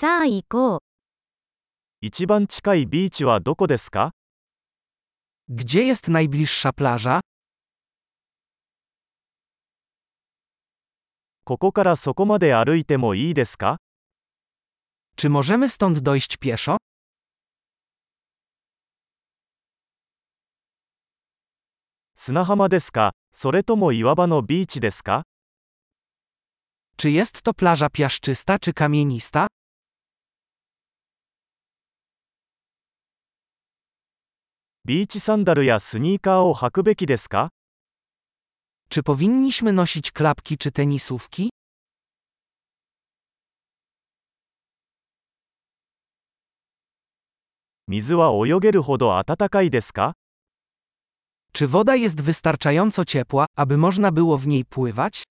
さあ行こう。一番近いビーチはどこですか Gdzie jest najbliższa plaża? ここからそこまで歩いてもいいですか Czy możemy stąd dojść pieszo? 砂浜ですかそれとも岩場のビーチですか Czy jest to plaża piaszczysta czy kamienista? ビーチサンダルやスニーカーを履くべきですか Czy powinniśmy nosić klapki czy tenisówki? 水は泳げるほど暖かいですか Czy woda jest wystarczająco ciepła, aby można było w niej pływać?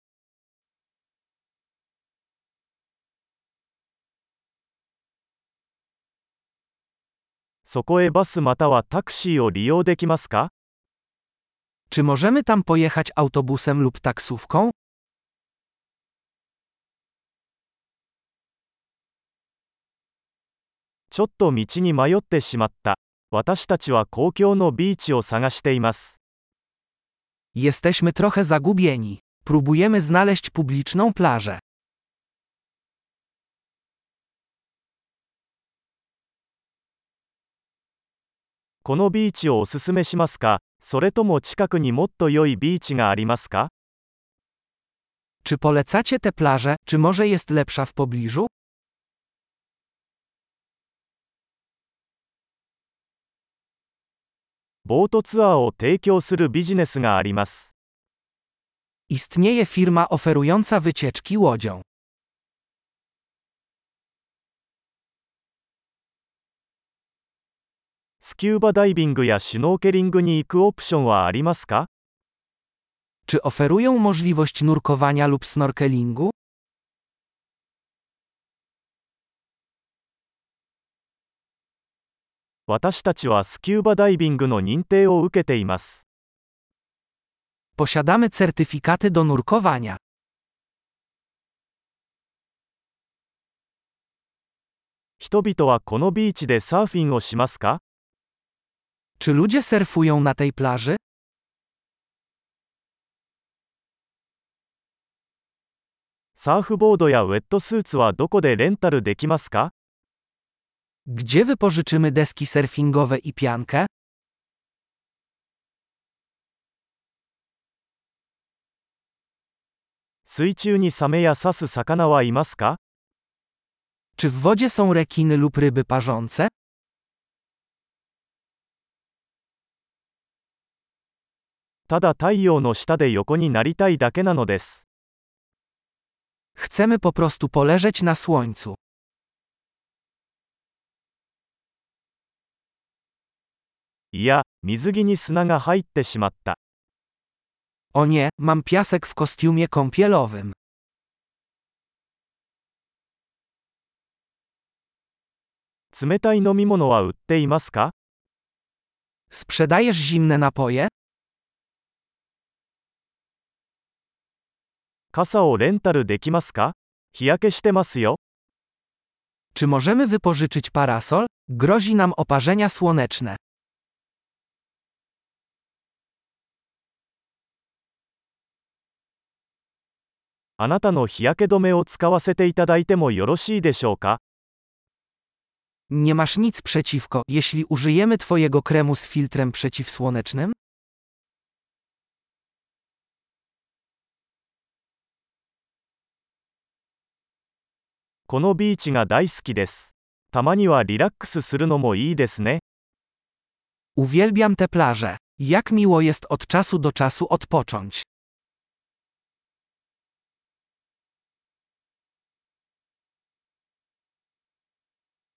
そこへバスまたはタクシーを利用できますか Czy możemy tam pojechać autobusem lub taksówką? ちょっと道に迷ってしまった。私たちは公共のビーチを探しています。 Jesteśmy trochę zagubieni. Próbujemy znaleźć publiczną plażę. このビーチをおすすめしますかそれとも近くにもっと良いビーチがありますか Czy polecacie tę plażę, czy może jest lepsza w pobliżu? ボートツアーを提供するビジネスがあります。 Istnieje firma oferująca wycieczki łodzią. スキューバダイビングやシュノーケリングに行くオプションはありますか Czy oferują możliwość nurkowania lub snorkelingu? 私たちはスキューバダイビングの認定を受けています。Posiadamy certyfikaty do nurkowania. 人々はこのビーチでサーフィンをしますか Czy ludzie surfują na tej plaży? Surfboardy i wetsuitsy do kiedy rentalu dekimasuka? Gdzie wypożyczymy deski surfingowe i piankę? Czy w wodzie są rekiny lub ryby parzące? ただ太陽の下で横になりたいだけなのです。 Chcemy po prostu poleżeć na słońcu. いや、水着に砂が入ってしまった。 O nie, mam piasek w kostiumie kąpielowym. 冷たい飲み物は売っていますか Sprzedajesz zimne napoje? 傘をレンタルできますか日焼けしてますよ。 Czy możemy wypożyczyć parasol? Grozi nam oparzenia słoneczne. あなたの日焼け止めを使わせていただいてもよろしいでしょうか Nie masz nic przeciwko, jeśli użyjemy Twojego kremu z filtrem przeciwsłonecznym? このビーチが大好きです。たまにはリラックスするのもいいですね。 Uwielbiam te plaże. Jak miło jest od czasu do czasu odpocząć.